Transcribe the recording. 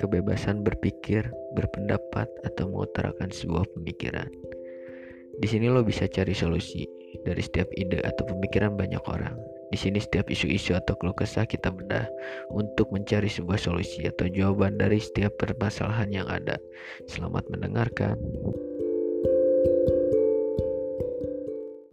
kebebasan berpikir, berpendapat, atau mengutarakan sebuah pemikiran. Di sini lo bisa cari solusi dari setiap ide atau pemikiran banyak orang. Di sini setiap isu-isu atau keluh kesah kita bedah untuk mencari sebuah solusi atau jawaban dari setiap permasalahan yang ada. Selamat mendengarkan. thank you